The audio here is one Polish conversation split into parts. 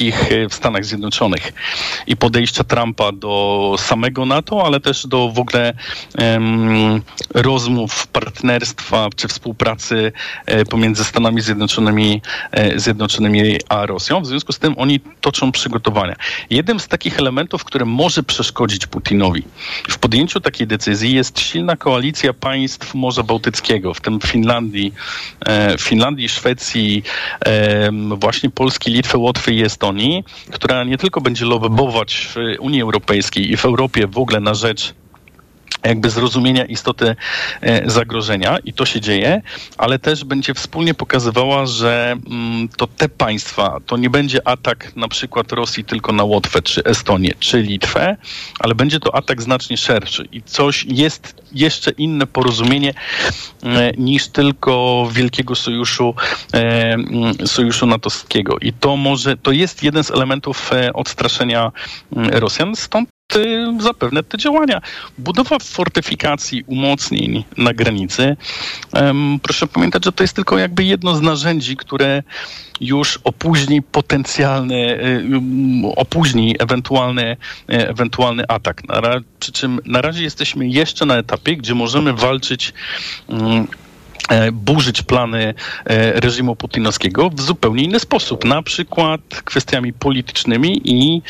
Europejskich w Stanach Zjednoczonych i podejścia Trumpa do samego NATO, ale też do w ogóle um, rozmów, partnerstwa czy współpracy pomiędzy Stanami Zjednoczonymi, Zjednoczonymi a Rosją. W związku z tym oni toczą przygotowania. Jednym z takich elementów, które może przeszkodzić Putinowi w podjęciu takiej decyzji jest silna koalicja państw Morza Bałtyckiego, w tym Finlandii, e, Finlandii, Szwecji, e, właśnie Polski, Litwy, Łotwy i Estonii, która nie tylko będzie lobbować w Unii Europejskiej i w Europie w ogóle na rzecz jakby zrozumienia istoty e, zagrożenia i to się dzieje, ale też będzie wspólnie pokazywała, że mm, to te państwa, to nie będzie atak na przykład Rosji tylko na Łotwę, czy Estonię, czy Litwę, ale będzie to atak znacznie szerszy i coś jest jeszcze inne porozumienie e, niż tylko Wielkiego Sojuszu, e, mm, Sojuszu natowskiego. I to może, to jest jeden z elementów odstraszenia mm, Rosjan, stąd zapewne te działania. Budowa fortyfikacji, umocnień na granicy. Proszę pamiętać, że to jest tylko jakby jedno z narzędzi, które już opóźni potencjalny, opóźni ewentualny, y, ewentualny atak. Przy czym na razie jesteśmy jeszcze na etapie, gdzie możemy walczyć E, burzyć plany e, reżimu putinowskiego w zupełnie inny sposób, na przykład kwestiami politycznymi i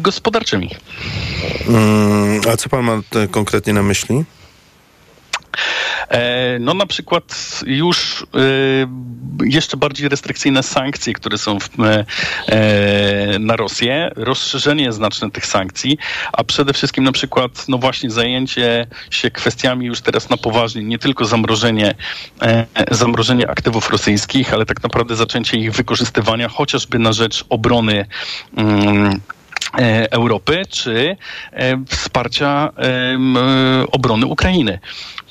gospodarczymi. Mm, a co pan ma konkretnie na myśli? E, no na przykład już e, jeszcze bardziej restrykcyjne sankcje, które są w, e, na Rosję, rozszerzenie znaczne tych sankcji, a przede wszystkim na przykład no właśnie zajęcie się kwestiami już teraz na poważnie, nie tylko zamrożenie, zamrożenie aktywów rosyjskich, ale tak naprawdę zaczęcie ich wykorzystywania chociażby na rzecz obrony mm, Europy czy wsparcia obrony Ukrainy.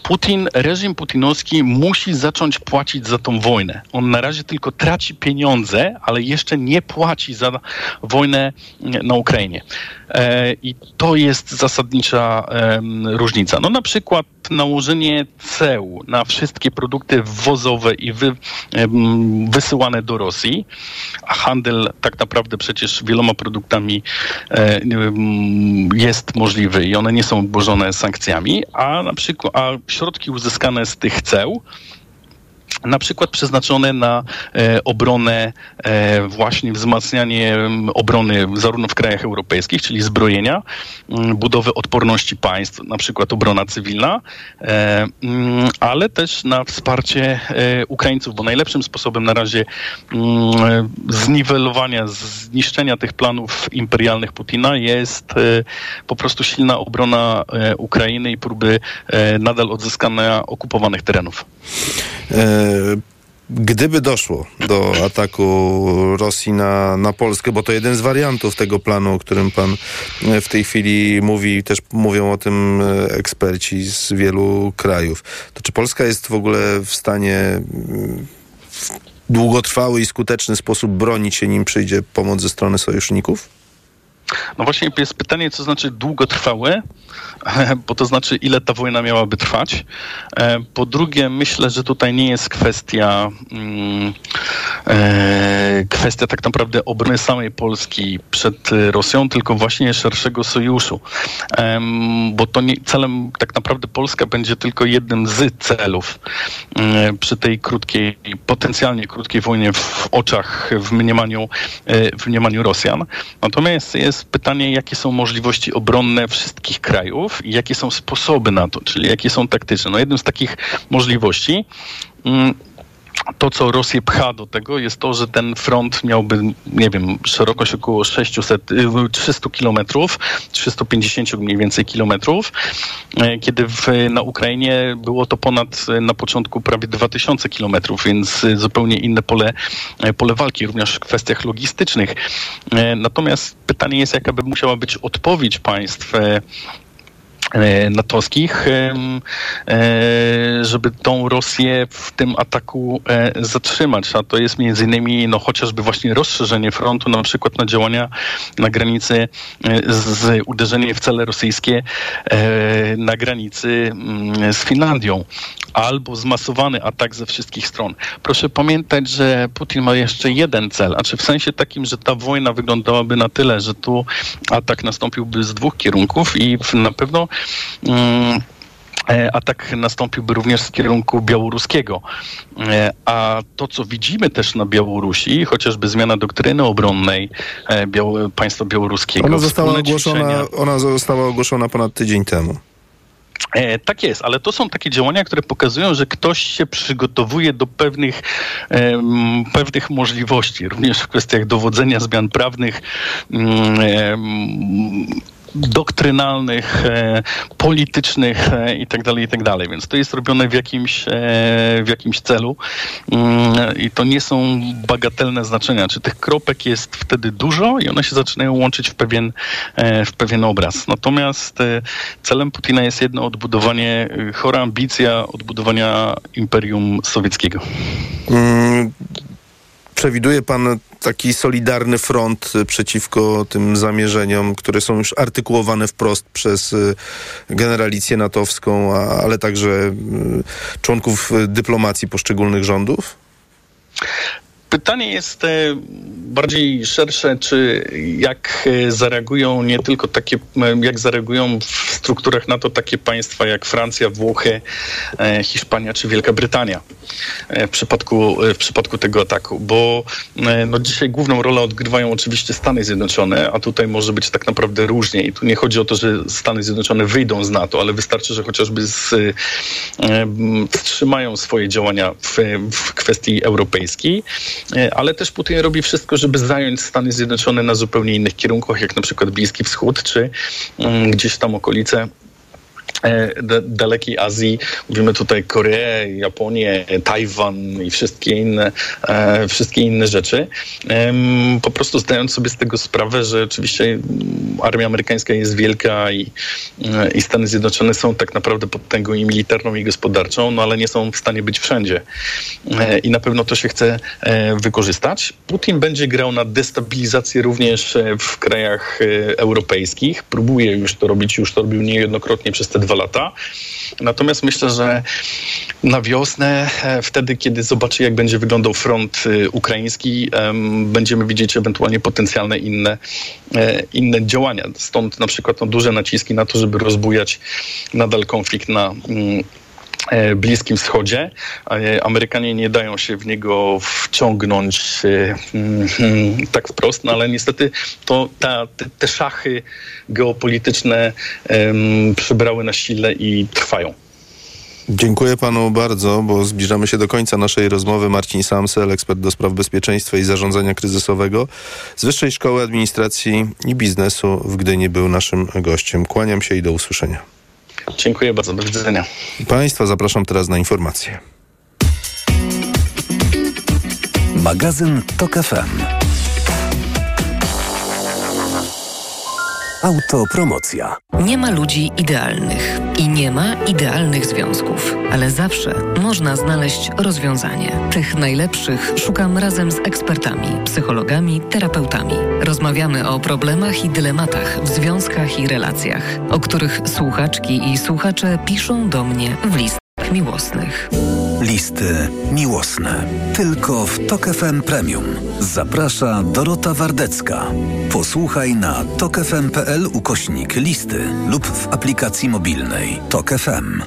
Putin, reżim putinowski musi zacząć płacić za tą wojnę. On na razie tylko traci pieniądze, ale jeszcze nie płaci za wojnę na Ukrainie. E, I to jest zasadnicza różnica. No na przykład nałożenie ceł na wszystkie produkty wwozowe i wy, wysyłane do Rosji, a handel tak naprawdę przecież wieloma produktami e, jest możliwy i one nie są obłożone sankcjami, a na przykład a środki uzyskane z tych ceł na przykład przeznaczone na e, obronę, e, właśnie wzmacnianie obrony zarówno w krajach europejskich, czyli zbrojenia, m, budowę odporności państw, na przykład obrona cywilna, e, ale też na wsparcie e, Ukraińców, bo najlepszym sposobem na razie m, zniwelowania, zniszczenia tych planów imperialnych Putina jest e, po prostu silna obrona e, Ukrainy i próby nadal odzyskania okupowanych terenów. Gdyby doszło do ataku Rosji na, na Polskę, bo to jeden z wariantów tego planu, o którym pan w tej chwili mówi, też mówią o tym eksperci z wielu krajów, to czy Polska jest w ogóle w stanie w długotrwały i skuteczny sposób bronić się, nim przyjdzie pomoc ze strony sojuszników? No właśnie jest pytanie, co znaczy długotrwałe, bo to znaczy, ile ta wojna miałaby trwać. E, po drugie, myślę, że tutaj nie jest kwestia mm, e, kwestia tak naprawdę obrony samej Polski przed Rosją, tylko właśnie szerszego sojuszu. Bo to nie, celem tak naprawdę Polska będzie tylko jednym z celów e, przy tej krótkiej, potencjalnie krótkiej wojnie w oczach, w mniemaniu, w mniemaniu Rosjan. Natomiast jest pytanie, jakie są możliwości obronne wszystkich krajów i jakie są sposoby na to, czyli jakie są taktyczne. No jednym z takich możliwości mm, to, co Rosję pcha do tego, jest to, że ten front miałby, nie wiem, szerokość około 600, 300 y, kilometrów, 350 mniej więcej kilometrów, e, kiedy w, na Ukrainie było to ponad e, na początku prawie 2000 kilometrów, więc e, zupełnie inne pole, pole walki, również w kwestiach logistycznych. Natomiast pytanie jest, jaka by musiała być odpowiedź państw natowskich, e, żeby tą Rosję w tym ataku e, zatrzymać. A to jest między innymi no, chociażby właśnie rozszerzenie frontu, na przykład na działania na granicy z uderzenie w cele rosyjskie na granicy mm, z Finlandią albo zmasowany atak ze wszystkich stron. Proszę pamiętać, że Putin ma jeszcze jeden cel, a czy w sensie takim, że ta wojna wyglądałaby na tyle, że tu atak nastąpiłby z dwóch kierunków i na pewno e, atak nastąpiłby również z kierunku białoruskiego. E, a to, co widzimy też na Białorusi, chociażby zmiana doktryny obronnej e, państwa białoruskiego. Ona została, ogłoszona, ona została ogłoszona ponad tydzień temu. E, tak jest, ale to są takie działania, które pokazują, że ktoś się przygotowuje do pewnych, e, pewnych możliwości, również w kwestiach dowodzenia zmian prawnych. E, doktrynalnych, e, politycznych e, itd., tak itd. Tak Więc to jest robione w jakimś, e, w jakimś celu mm, i to nie są bagatelne znaczenia. Czy tych kropek jest wtedy dużo i one się zaczynają łączyć w pewien, w pewien obraz. Natomiast celem Putina jest jedno odbudowanie, chora ambicja odbudowania Imperium Sowieckiego. Mm, przewiduje pan taki solidarny front y, przeciwko tym zamierzeniom, które są już artykułowane wprost przez y, generalicję natowską, ale także y, członków dyplomacji poszczególnych rządów? Pytanie jest e, bardziej szersze, czy jak e, zareagują nie tylko takie, e, jak zareagują w strukturach NATO takie państwa jak Francja, Włochy, Hiszpania czy Wielka Brytania w przypadku, w przypadku tego ataku, bo no, dzisiaj główną rolę odgrywają oczywiście Stany Zjednoczone, a tutaj może być tak naprawdę różnie. I tu nie chodzi o to, że Stany Zjednoczone wyjdą z NATO, ale wystarczy, że chociażby z, wstrzymają swoje działania w, w kwestii europejskiej ale też Putin robi wszystko, żeby zająć Stany Zjednoczone na zupełnie innych kierunkach, jak na przykład Bliski Wschód, czy mm, gdzieś tam okolice E, dalekiej Azji. Mówimy tutaj Koreę, Japonię, Tajwan i wszystkie inne, e, wszystkie inne rzeczy. Po prostu zdając sobie z tego sprawę, że oczywiście armia amerykańska jest wielka i, e, i Stany Zjednoczone są tak naprawdę potęgą i militarną i gospodarczą, no ale nie są w stanie być wszędzie. I na pewno to się chce wykorzystać. Putin będzie grał na destabilizację również w krajach europejskich. Próbuje już to robić, już to robił niejednokrotnie przez te dwa lata. Natomiast myślę, że na wiosnę, e, wtedy kiedy zobaczy, jak będzie wyglądał front e, ukraiński, będziemy widzieć ewentualnie potencjalne inne, e, inne działania. Stąd na przykład no, duże naciski na to, żeby rozbujać nadal konflikt na mm, Bliskim Wschodzie. E, Amerykanie nie dają się w niego wciągnąć e, mm, tak wprost, no ale niestety to ta, te, te szachy geopolityczne przybrały na sile i trwają. Dziękuję panu bardzo, bo zbliżamy się do końca naszej rozmowy. Marcin Samsel, ekspert do spraw bezpieczeństwa i zarządzania kryzysowego z Wyższej Szkoły Administracji i Biznesu w Gdyni był naszym gościem. Kłaniam się i do usłyszenia. Dziękuję bardzo, do widzenia. Państwa zapraszam teraz na informacje. Magazyn TOK FM. Autopromocja. Nie ma ludzi idealnych i nie ma idealnych związków, ale zawsze można znaleźć rozwiązanie. Tych najlepszych szukam razem z ekspertami, psychologami, terapeutami. Rozmawiamy o problemach i dylematach w związkach i relacjach, o których słuchaczki i słuchacze piszą do mnie w list miłosnych. Listy miłosne. Tylko w Tok FM Premium. Zaprasza Dorota Wardecka. Posłuchaj na tokefm.pl ukośnik listy lub w aplikacji mobilnej Tok FM.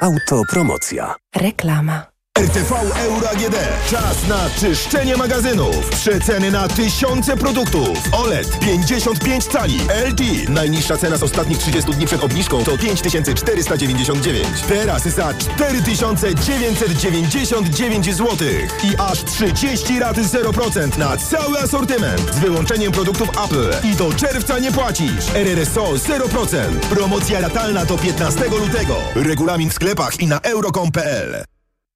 Autopromocja. Reklama. RTV Euro AGD. Czas na czyszczenie magazynów. Przeceny na tysiące produktów. OLED 55 cali. LG. Najniższa cena z ostatnich 30 dni przed obniżką to 5499. Teraz za 4999 zł. I aż 30 rat 0% na cały asortyment. Z wyłączeniem produktów Apple. I do czerwca nie płacisz. RRSO 0%. Promocja ratalna do 15 lutego. Regulamin w sklepach i na euro.com.pl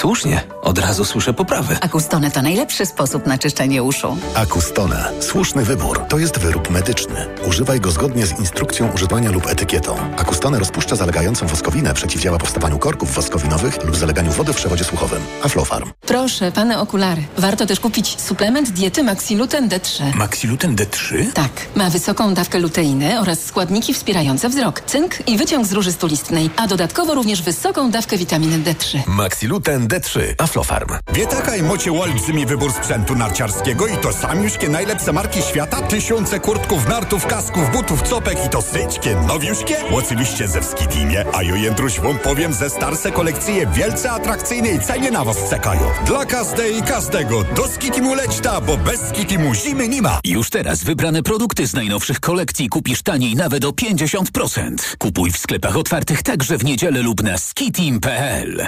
Słusznie, od razu słyszę poprawę. Acustone to najlepszy sposób na czyszczenie uszu. Acustone. Słuszny wybór. To jest wyrób medyczny. Używaj go zgodnie z instrukcją używania lub etykietą. Acustone rozpuszcza zalegającą woskowinę, przeciwdziała powstawaniu korków woskowinowych lub zaleganiu wody w przewodzie słuchowym. Aflofarm. Proszę, pane okulary. Warto też kupić suplement diety Maxiluten D3. Maxiluten D3? Tak. Ma wysoką dawkę luteiny oraz składniki wspierające wzrok, cynk i wyciąg z róży stulistnej, a dodatkowo również wysoką dawkę witaminy D3. Maxiluten D3. Aflofarm. Wie taka i mocie olbrzymi wybór sprzętu narciarskiego i to samiuśkie najlepsze marki świata? Tysiące kurtków, nartów, kasków, butów, copek i to syćkie, nowiuśkie? Oczywiście ze Wskitimie, a jo jędruś wam powiem, ze starsze kolekcje wielce atrakcyjne i cenie na was czekają. Dla każdej i każdego do Skitimu leć ta, bo bez Skitimu zimy nie ma. Już teraz wybrane produkty z najnowszych kolekcji kupisz taniej nawet o 50%. Kupuj w sklepach otwartych także w niedzielę lub na skitim.pl.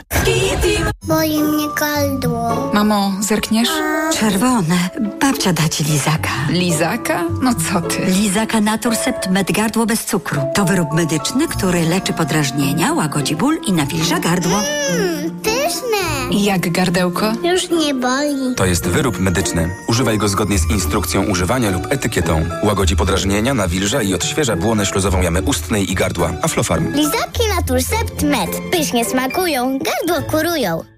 Boli mnie gardło. Mamo, zerkniesz? Czerwone. Babcia da ci lizaka. Lizaka? No co ty? Lizaka Naturcept Med Gardło bez cukru. To wyrób medyczny, który leczy podrażnienia, łagodzi ból i nawilża gardło. Mmm, pyszne. Jak gardełko? Już nie boli. To jest wyrób medyczny. Używaj go zgodnie z instrukcją używania lub etykietą. Łagodzi podrażnienia, nawilża i odświeża błonę śluzową jamy ustnej i gardła. Aflofarm. Lizaki Naturcept Med. Pysznie smakują, gardło kurują.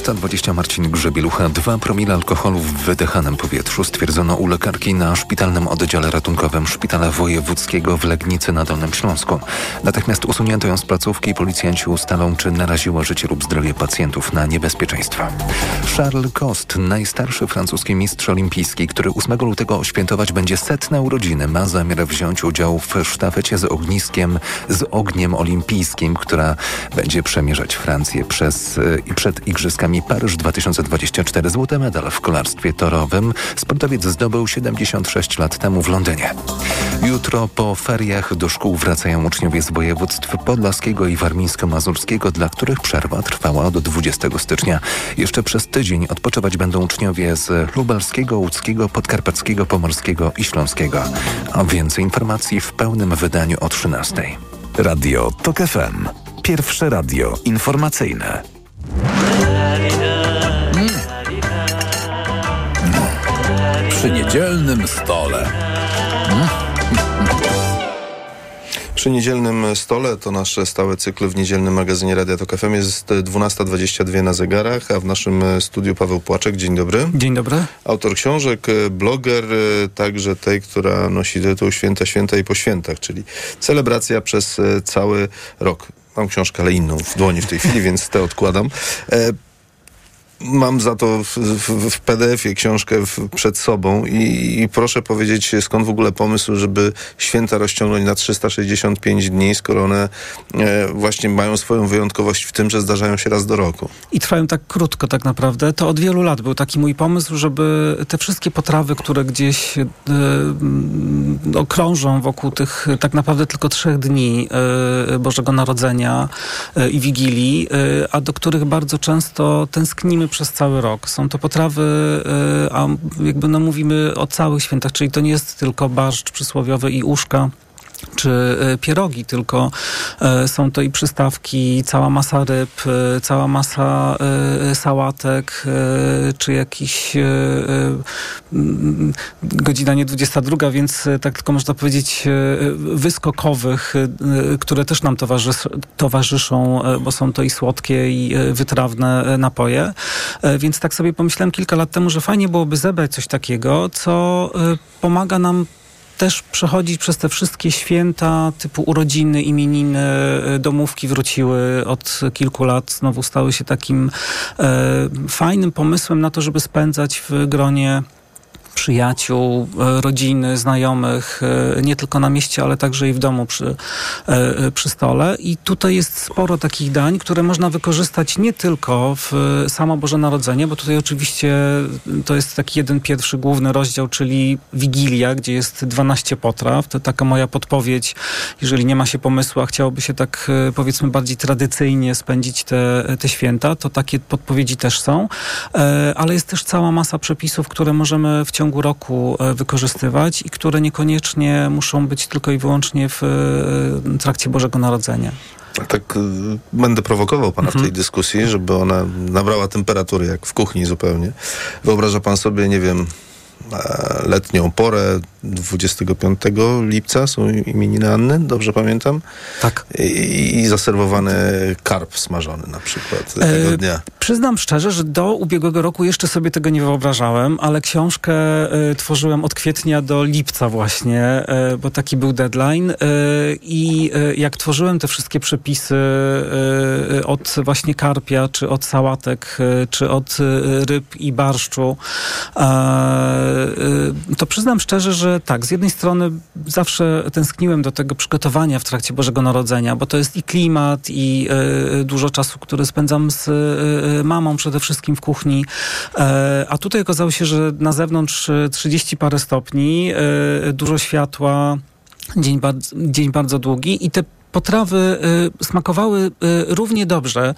Dwadzieścia Marcin Grzebielucha. Dwa promile alkoholu w wydychanym powietrzu stwierdzono u lekarki na szpitalnym oddziale ratunkowym Szpitala Wojewódzkiego w Legnicy na Dolnym Śląsku. Natychmiast usunięto ją z placówki i policjanci ustalą, czy naraziła życie lub zdrowie pacjentów na niebezpieczeństwa. Charles Cost, najstarszy francuski mistrz olimpijski, który 8 lutego świętować będzie setne urodziny, ma zamiar wziąć udział w sztafecie z ogniskiem, z ogniem olimpijskim, która będzie przemierzać Francję przez i przed Igrzyskami Paryż 2024. Złoty medal w kolarstwie torowym sportowiec zdobył 76 lat temu w Londynie. Jutro po feriach do szkół wracają uczniowie z województw podlaskiego i warmińsko-mazurskiego, dla których przerwa trwała do 20 stycznia. Jeszcze przez tydzień odpoczywać będą uczniowie z lubelskiego, łódzkiego, podkarpackiego, pomorskiego i śląskiego. A więcej informacji w pełnym wydaniu o 13. Radio TOK FM. Pierwsze radio informacyjne. Przy niedzielnym stole. Mm. Przy niedzielnym stole to nasz stały cykl w niedzielnym magazynie Radia Tok FM jest 12.22 na zegarach, a w naszym studiu Paweł Płaczek. Dzień dobry. Dzień dobry. Autor książek, bloger, także tej, która nosi tytuł Święta, Święta i po świętach, czyli celebracja przez cały rok. Mam książkę, ale inną w dłoni w tej chwili, więc te odkładam. Mam za to w, w, w PDF-ie książkę w, przed sobą i, i, proszę powiedzieć, skąd w ogóle pomysł, żeby święta rozciągnąć na 365 dni, skoro one e, właśnie mają swoją wyjątkowość w tym, że zdarzają się raz do roku. I trwają tak krótko tak naprawdę. To od wielu lat był taki mój pomysł, żeby te wszystkie potrawy, które gdzieś e, no, krążą wokół tych tak naprawdę tylko trzech dni e, Bożego Narodzenia i Wigilii, a do których bardzo często tęsknimy przez cały rok. Są to potrawy, a jakby no mówimy o całych świętach, czyli to nie jest tylko barszcz przysłowiowy i uszka czy pierogi, tylko są to i przystawki, cała masa ryb, cała masa sałatek, czy jakiś godzina nie 22, więc tak tylko można powiedzieć wyskokowych, które też nam towarzyszą, bo są to i słodkie i wytrawne napoje. Więc tak sobie pomyślałem kilka lat temu, że fajnie byłoby zebrać coś takiego, co pomaga nam też przechodzić przez te wszystkie święta typu urodziny, imieniny, domówki wróciły od kilku lat, znowu stały się takim e, fajnym pomysłem na to, żeby spędzać w gronie przyjaciół, e, rodziny, znajomych, e, nie tylko na mieście, ale także i w domu przy, e, przy stole. I tutaj jest sporo takich dań, które można wykorzystać nie tylko w samo Boże Narodzenie, bo tutaj oczywiście to jest taki jeden pierwszy główny rozdział, czyli Wigilia, gdzie jest 12 potraw. To taka moja podpowiedź, jeżeli nie ma się pomysłu, a chciałoby się tak powiedzmy bardziej tradycyjnie spędzić te, te święta, to takie podpowiedzi też są. Ale jest też cała masa przepisów, które możemy w ciągu roku e, wykorzystywać i które niekoniecznie muszą być tylko i wyłącznie w e, trakcie Bożego Narodzenia. Tak y, będę prowokował pana Mhm. w tej dyskusji, żeby ona nabrała temperatury, jak w kuchni zupełnie. Wyobraża pan sobie, nie wiem, e, letnią porę 25 lipca są imieniny Anny, dobrze pamiętam? Tak. I, i zaserwowany karp smażony na przykład tego E, dnia. Przyznam szczerze, że do ubiegłego roku jeszcze sobie tego nie wyobrażałem, ale książkę e, tworzyłem od kwietnia do lipca właśnie, e, bo taki był deadline. E, I e, jak tworzyłem te wszystkie przepisy od właśnie karpia, czy od sałatek, czy od ryb i barszczu, to przyznam szczerze, że tak, z jednej strony zawsze tęskniłem do tego przygotowania w trakcie Bożego Narodzenia, bo to jest i klimat, i e, dużo czasu, który spędzam z e, mamą przede wszystkim w kuchni. A tutaj okazało się, że na zewnątrz e, 30 parę stopni, dużo światła, dzień, bardzo, dzień bardzo długi i te potrawy y, smakowały y, równie dobrze.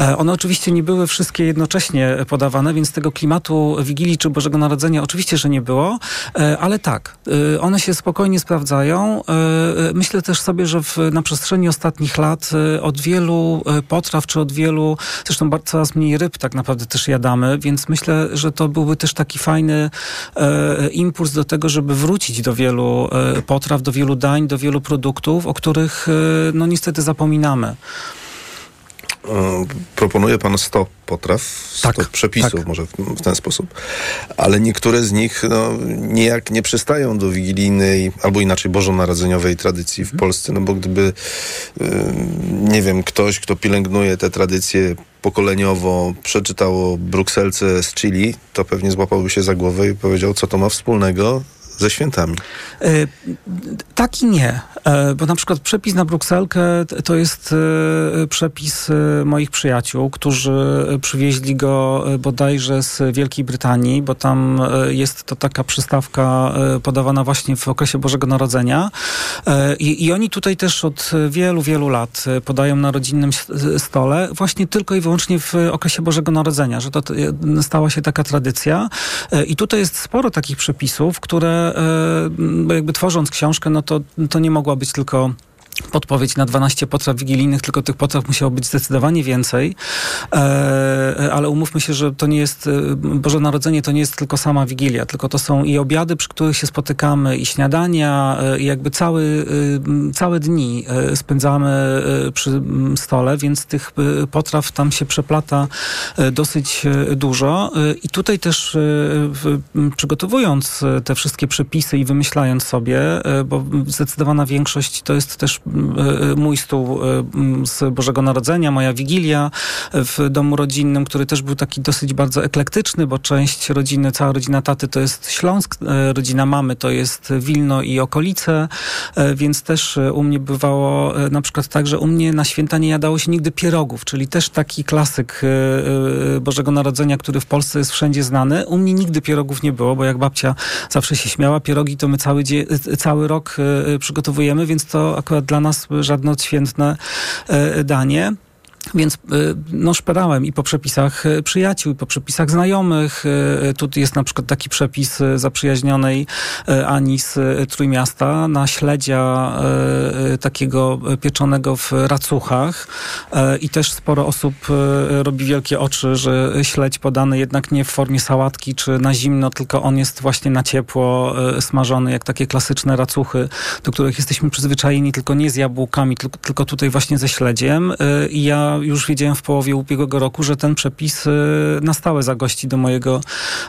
E, one oczywiście nie były wszystkie jednocześnie podawane, więc tego klimatu Wigilii czy Bożego Narodzenia oczywiście, że nie było, e, ale tak, y, one się spokojnie sprawdzają. E, myślę też sobie, że w, na przestrzeni ostatnich lat od wielu potraw, czy od wielu, zresztą coraz mniej ryb tak naprawdę też jadamy, więc myślę, że to byłby też taki fajny impuls do tego, żeby wrócić do wielu potraw, do wielu dań, do wielu produktów, o których no niestety zapominamy. E, Proponuje pan 100 potraw, 100 Tak, przepisów, tak. może w, ten sposób. Ale niektóre z nich no, niejak nie przystają do wigilijnej, albo inaczej bożonarodzeniowej tradycji Mhm. w Polsce, no bo gdyby, y, nie wiem, ktoś, kto pielęgnuje te tradycje pokoleniowo, przeczytało Brukselce z Chili, to pewnie złapałby się za głowę i powiedział, co to ma wspólnego ze świętami. E, Tak i nie, E, bo na przykład przepis na brukselkę to jest e, przepis moich przyjaciół, którzy przywieźli go bodajże z Wielkiej Brytanii, bo tam jest to taka przystawka podawana właśnie w okresie Bożego Narodzenia. I, I oni tutaj też od wielu, wielu lat podają na rodzinnym stole właśnie tylko i wyłącznie w okresie Bożego Narodzenia, że to stała się taka tradycja. I tutaj jest sporo takich przepisów, które jakby tworząc książkę, no to, to nie mogła być tylko podpowiedź na 12 potraw wigilijnych, tylko tych potraw musiało być zdecydowanie więcej. E, ale umówmy się, że to nie jest, e, Boże Narodzenie to nie jest tylko sama Wigilia, tylko to są i obiady, przy których się spotykamy, i śniadania, e, i jakby cały, e, całe dni e, spędzamy e, przy stole, więc tych e, potraw tam się przeplata e, dosyć e, dużo. E, I tutaj też e, przygotowując e, te wszystkie przepisy i wymyślając sobie, e, bo zdecydowana większość to jest też e, mój stół e, z Bożego Narodzenia, moja Wigilia w domu rodzinnym, który też był taki dosyć bardzo eklektyczny, bo część rodziny, cała rodzina taty to jest Śląsk, e, rodzina mamy to jest Wilno i okolice, e, więc też e, u mnie bywało e, na przykład tak, że u mnie na święta nie jadało się nigdy pierogów, czyli też taki klasyk e, e, Bożego Narodzenia, który w Polsce jest wszędzie znany. U mnie nigdy pierogów nie było, bo jak babcia zawsze się śmiała, pierogi to my cały, e, cały rok e, e, przygotowujemy, więc to akurat dla nas żadne odświętne e, danie. Więc y, no, szperałem i po przepisach y, przyjaciół, i po przepisach znajomych. Y, Tu jest na przykład taki przepis zaprzyjaźnionej Ani z Trójmiasta na śledzia takiego pieczonego w racuchach. I też sporo osób robi wielkie oczy, że śledź podany jednak nie w formie sałatki czy na zimno, tylko on jest właśnie na ciepło smażony, jak takie klasyczne racuchy, do których jesteśmy przyzwyczajeni, tylko nie z jabłkami, tylko, tutaj właśnie ze śledziem. I ja już wiedziałem w połowie ubiegłego roku, że ten przepis y, na stałe zagości do mojego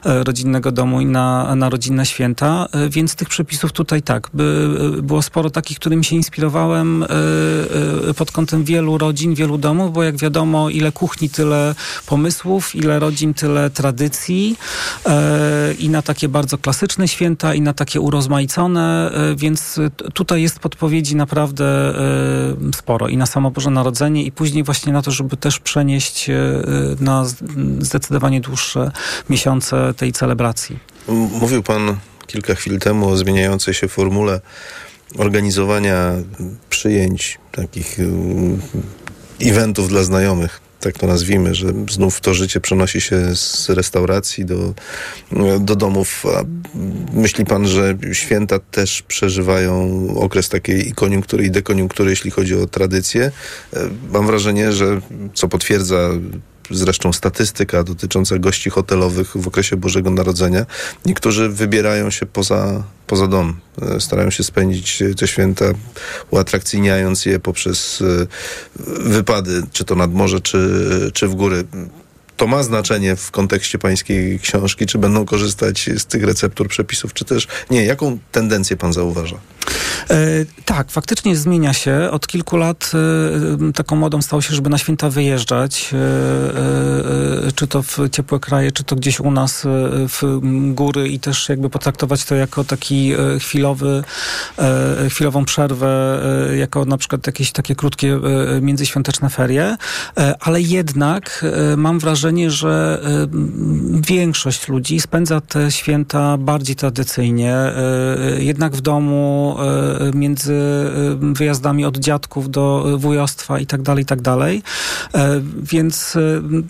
e, rodzinnego domu i na, na rodzinne święta, e, więc tych przepisów tutaj tak, by, e, było sporo takich, którymi się inspirowałem pod kątem wielu rodzin, wielu domów, bo jak wiadomo, ile kuchni, tyle pomysłów, ile rodzin, tyle tradycji i na takie bardzo klasyczne święta, i na takie urozmaicone, więc tutaj jest podpowiedzi naprawdę sporo. I na samo Boże Narodzenie i później właśnie na to, żeby też przenieść e, na zdecydowanie dłuższe miesiące tej celebracji. Mówił pan kilka chwil temu o zmieniającej się formule organizowania przyjęć, takich eventów dla znajomych. Tak to nazwijmy, że znów to życie przenosi się z restauracji do, do domów. A myśli pan, że święta też przeżywają okres takiej i koniunktury, i dekoniunktury, jeśli chodzi o tradycję? E, Mam wrażenie, że co potwierdza zresztą statystyka dotycząca gości hotelowych w okresie Bożego Narodzenia. Niektórzy wybierają się poza, poza dom. E, Starają się spędzić e, te święta, uatrakcyjniając je poprzez e, wypady, czy to nad morze, czy, czy w góry. To ma znaczenie w kontekście pańskiej książki, czy będą korzystać z tych receptur, przepisów, czy też nie. Jaką tendencję pan zauważa? E, tak, faktycznie zmienia się. Od kilku lat e, taką modą stało się, żeby na święta wyjeżdżać, e, e, e, czy to w ciepłe kraje, czy to gdzieś u nas e, w góry i też jakby potraktować to jako taki e, chwilowy, e, chwilową przerwę, e, jako na przykład jakieś takie krótkie e, międzyświąteczne ferie, E, ale jednak e, mam wrażenie, że e, większość ludzi spędza te święta bardziej tradycyjnie, e, jednak w domu, e, między e, wyjazdami od dziadków do e, wujostwa i tak dalej, i tak dalej. Więc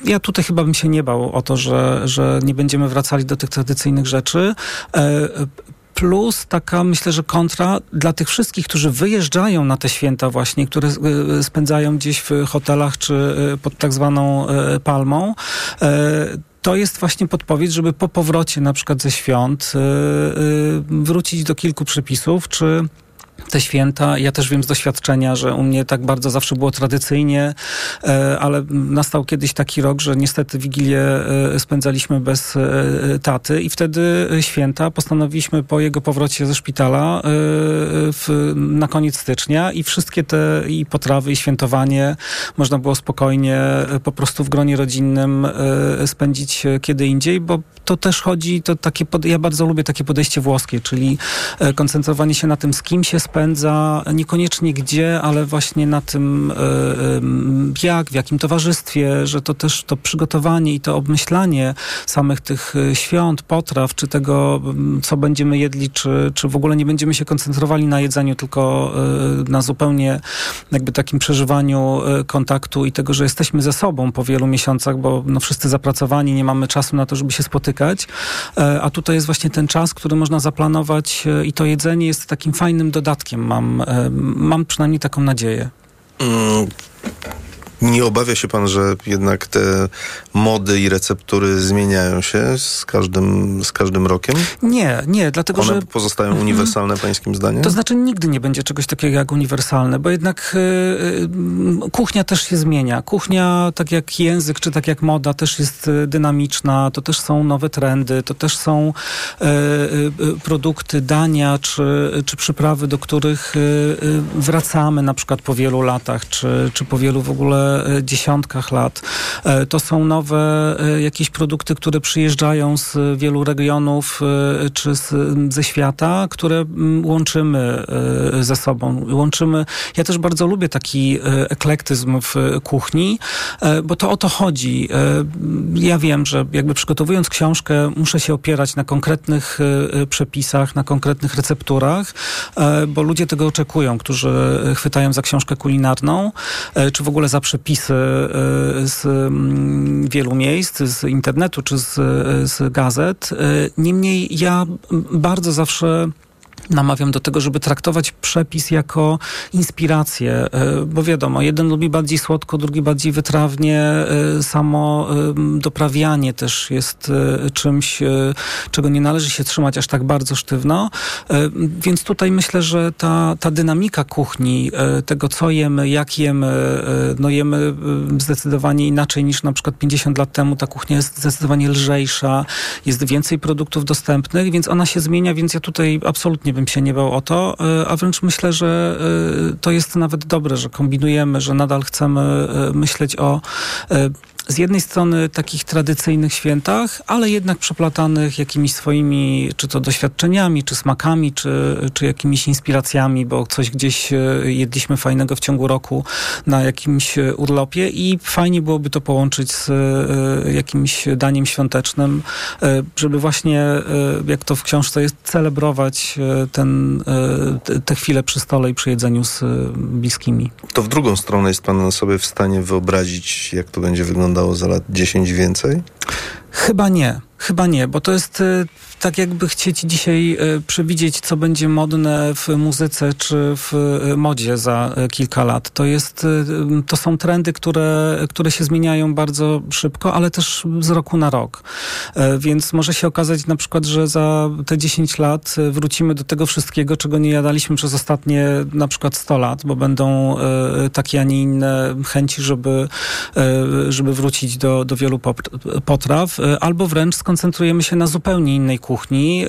ja tutaj chyba bym się nie bał o to, że, że nie będziemy wracali do tych tradycyjnych rzeczy. Plus taka, myślę, że kontra dla tych wszystkich, którzy wyjeżdżają na te święta właśnie, które spędzają gdzieś w hotelach czy pod tak zwaną palmą. To jest właśnie podpowiedź, żeby po powrocie na przykład ze świąt e, e, wrócić do kilku przepisów, czy te święta. Ja też wiem z doświadczenia, że u mnie tak bardzo zawsze było tradycyjnie, e, ale nastał kiedyś taki rok, że niestety Wigilię e, spędzaliśmy bez e, taty i wtedy święta postanowiliśmy po jego powrocie ze szpitala w, na koniec stycznia i wszystkie te i potrawy i świętowanie można było spokojnie po prostu w gronie rodzinnym spędzić kiedy indziej, bo to też chodzi, to takie, ja bardzo lubię takie podejście włoskie, czyli koncentrowanie się na tym, z kim się spędza, niekoniecznie gdzie, ale właśnie na tym, e, em, jak, w jakim towarzystwie, że to też to przygotowanie i to obmyślanie samych tych e, świąt, potraw, czy tego, m, co będziemy jedli, czy, czy w ogóle nie będziemy się koncentrowali na jedzeniu, tylko e, na zupełnie jakby takim przeżywaniu e, kontaktu i tego, że jesteśmy ze sobą po wielu miesiącach, bo no, wszyscy zapracowani, nie mamy czasu na to, żeby się spotykać, E, a tutaj jest właśnie ten czas, który można zaplanować e, i to jedzenie jest takim fajnym dodatkiem, mam, e, mam przynajmniej taką nadzieję. Mm, Nie obawia się pan, że jednak te mody i receptury zmieniają się z każdym, z każdym rokiem? Nie, nie, dlatego One że... pozostają Mhm. uniwersalne pańskim zdaniem? To znaczy nigdy nie będzie czegoś takiego jak uniwersalne, bo jednak y, y, kuchnia też się zmienia. Kuchnia, tak jak język, czy tak jak moda, też jest y, dynamiczna, to też są nowe trendy, to też są produkty, dania, czy, czy przyprawy, do których wracamy na przykład po wielu latach, czy, czy po wielu w ogóle dziesiątkach lat. E, To są nowe y, jakieś produkty, które przyjeżdżają z wielu regionów, czy z, ze świata, które mm, łączymy ze sobą. Łączymy. Ja też bardzo lubię taki eklektyzm w kuchni, e, bo to o to chodzi. E, Ja wiem, że jakby przygotowując książkę, muszę się opierać na konkretnych przepisach, na konkretnych recepturach, e, bo ludzie tego oczekują, którzy chwytają za książkę kulinarną, e, czy w ogóle za przepisy e, z mm, wielu miejsc, z internetu, czy z, z gazet. E, Niemniej ja bardzo zawsze namawiam do tego, żeby traktować przepis jako inspirację, e, bo wiadomo, jeden lubi bardziej słodko, drugi bardziej wytrawnie. E, samo e, doprawianie też jest czymś, czego nie należy się trzymać aż tak bardzo sztywno. Więc tutaj myślę, że ta, ta dynamika kuchni, tego co jemy, jak jemy, no jemy zdecydowanie inaczej niż na przykład 50 lat temu. Ta kuchnia jest zdecydowanie lżejsza, jest więcej produktów dostępnych, więc ona się zmienia, więc ja tutaj absolutnie bym się nie bał o to, e, a wręcz myślę, że e, to jest nawet dobre, że kombinujemy, że nadal chcemy e, myśleć o z jednej strony takich tradycyjnych świętach, ale jednak przeplatanych jakimiś swoimi, czy to doświadczeniami, czy smakami, czy, czy jakimiś inspiracjami, bo coś gdzieś e, jedliśmy fajnego w ciągu roku na jakimś e, urlopie i fajnie byłoby to połączyć z e, jakimś daniem świątecznym, żeby właśnie, jak to w książce jest, celebrować ten, te chwile przy stole i przy jedzeniu z bliskimi. To w drugą stronę jest pan sobie w stanie wyobrazić, jak to będzie wyglądało wyglądało za lat 10 więcej? Chyba nie. Chyba nie, bo to jest y, tak jakby chcieć dzisiaj y, przewidzieć, co będzie modne w muzyce czy w y, modzie za kilka lat. To jest, to są trendy, które, które się zmieniają bardzo szybko, ale też z roku na rok. Więc może się okazać na przykład, że za te 10 lat wrócimy do tego wszystkiego, czego nie jadaliśmy przez ostatnie na przykład 100 lat, bo będą takie, a nie inne chęci, żeby, żeby wrócić do, do wielu potraw, albo wręcz skoncentrujemy się na zupełnie innej kuchni, e,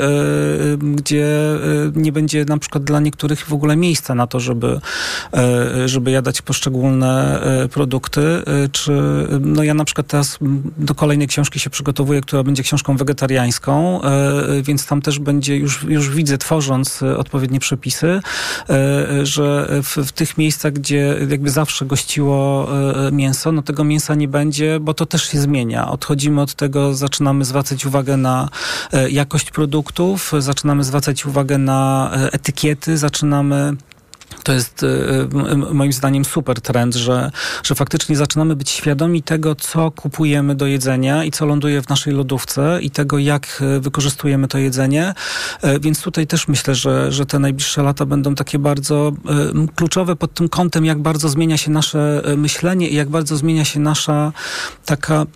gdzie e, nie będzie na przykład dla niektórych w ogóle miejsca na to, żeby, e, żeby jadać poszczególne produkty. Czy, no ja na przykład teraz do kolejnej książki się przygotowuję, która będzie książką wegetariańską, więc tam też będzie, już, już widzę, tworząc odpowiednie przepisy, że w, w tych miejscach, gdzie jakby zawsze gościło mięso, no tego mięsa nie będzie, bo to też się zmienia. Odchodzimy od tego, zaczynamy zwracać uwagę na e, jakość produktów, zaczynamy zwracać uwagę na e, etykiety, zaczynamy to jest e, moim zdaniem super trend, że, że faktycznie zaczynamy być świadomi tego, co kupujemy do jedzenia i co ląduje w naszej lodówce i tego, jak e, wykorzystujemy to jedzenie. Więc tutaj też myślę, że, że te najbliższe lata będą takie bardzo kluczowe pod tym kątem, jak bardzo zmienia się nasze myślenie i jak bardzo zmienia się nasza taka,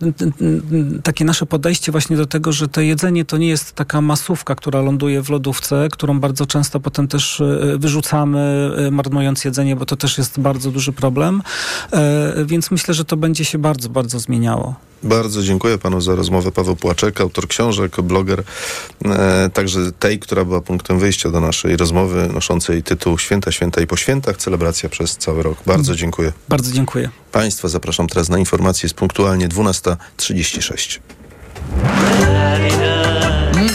takie nasze podejście właśnie do tego, że to jedzenie to nie jest taka masówka, która ląduje w lodówce, którą bardzo często potem też wyrzucamy marnując jedzenie, bo to też jest bardzo duży problem. E, więc myślę, że to będzie się bardzo, bardzo zmieniało. Bardzo dziękuję panu za rozmowę. Paweł Płaczek, autor książek, bloger, e, także tej, która była punktem wyjścia do naszej rozmowy, noszącej tytuł Święta, Święta i po świętach, celebracja przez cały rok. Bardzo mm. dziękuję. Bardzo dziękuję. Państwa zapraszam teraz na informacje. Jest punktualnie 12.36. Mm.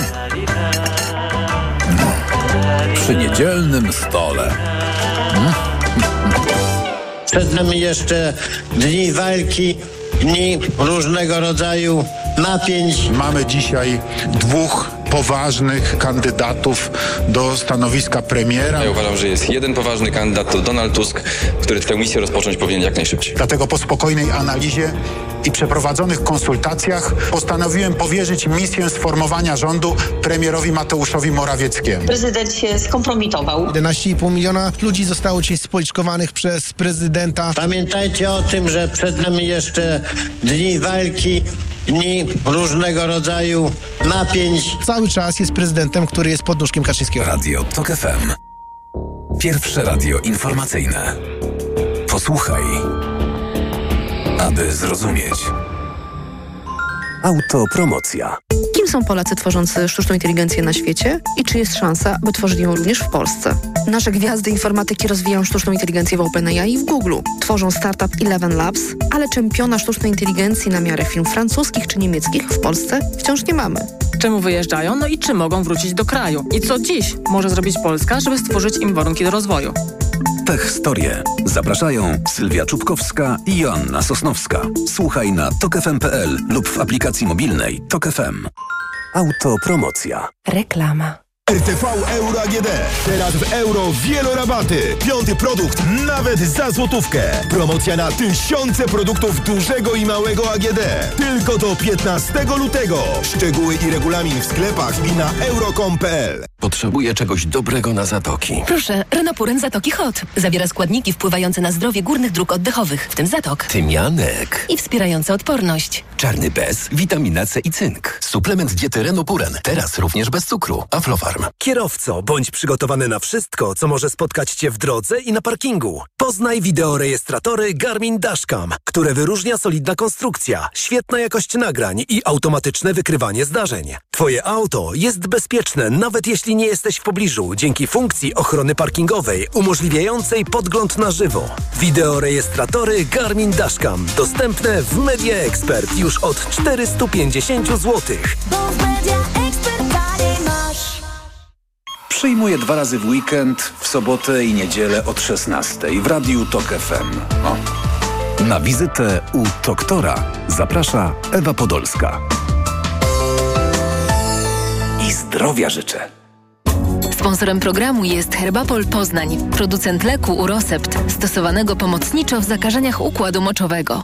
Przy niedzielnym stole. Przed nami jeszcze dni walki, dni różnego rodzaju napięć. Mamy dzisiaj dwóch poważnych kandydatów do stanowiska premiera. Ja uważam, że jest jeden poważny kandydat, to Donald Tusk, który tę misję rozpocząć powinien jak najszybciej. Dlatego po spokojnej analizie i przeprowadzonych konsultacjach postanowiłem powierzyć misję sformowania rządu premierowi Mateuszowi Morawieckiemu. Prezydent się skompromitował. 11,5 miliona ludzi zostało dzisiaj spoliczkowanych przez prezydenta. Pamiętajcie o tym, że przed nami jeszcze dni walki, dni różnego rodzaju napięć. Cały czas jest prezydentem, który jest pod nóżkiem Kaczyńskiego. Radio TOK FM. Pierwsze radio informacyjne. Posłuchaj, aby zrozumieć. Autopromocja. Są Polacy tworzący sztuczną inteligencję na świecie i czy jest szansa, by tworzyli ją również w Polsce? Nasze gwiazdy informatyki rozwijają sztuczną inteligencję w OpenAI i w Google. Tworzą startup Eleven Labs, ale czempiona sztucznej inteligencji na miarę firm francuskich czy niemieckich w Polsce wciąż nie mamy. Czemu wyjeżdżają, no i czy mogą wrócić do kraju? I co dziś może zrobić Polska, żeby stworzyć im warunki do rozwoju? Tech Storie. Zapraszają Sylwia Czubkowska i Joanna Sosnowska. Słuchaj na tokefm.pl lub w aplikacji mobilnej Tok FM. Autopromocja. Reklama. RTV Euro AGD. Teraz w euro wielorabaty. Piąty produkt nawet za złotówkę. Promocja na tysiące produktów dużego i małego AGD. Tylko do 15 lutego. Szczegóły i regulamin w sklepach i na euro.com.pl. Potrzebuję czegoś dobrego na zatoki. Proszę, Renopuren Zatoki Hot. Zawiera składniki wpływające na zdrowie górnych dróg oddechowych, w tym zatok. Tymianek. I wspierające odporność. Czarny bez, witamina C i cynk. Suplement diety Renopuren. Teraz również bez cukru. Aflofarm. Kierowco, bądź przygotowany na wszystko, co może spotkać Cię w drodze i na parkingu. Poznaj wideorejestratory Garmin Dashcam, które wyróżnia solidna konstrukcja, świetna jakość nagrań i automatyczne wykrywanie zdarzeń. Twoje auto jest bezpieczne, nawet jeśli nie jesteś w pobliżu, dzięki funkcji ochrony parkingowej umożliwiającej podgląd na żywo. Wideorejestratory Garmin Dashcam dostępne w Media Expert już od 450 zł. Przyjmuję dwa razy w weekend, w sobotę i niedzielę od 16 w Radiu TOK FM. O. Na wizytę u doktora zaprasza Ewa Podolska. I zdrowia życzę. Sponsorem programu jest Herbapol Poznań, producent leku Urosept, stosowanego pomocniczo w zakażeniach układu moczowego.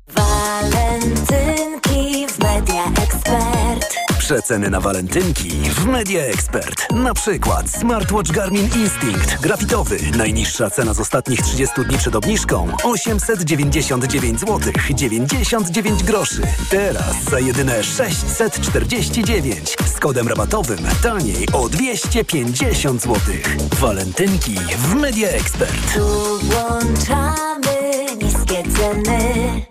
Walentynki w Media Expert. Przeceny na walentynki w Media Expert. Na przykład smartwatch Garmin Instinct grafitowy. Najniższa cena z ostatnich 30 dni przed obniżką 899 zł 99 groszy. Teraz za jedyne 649 z kodem rabatowym taniej o 250 zł. Walentynki w Media Expert. Tu włączamy niskie ceny.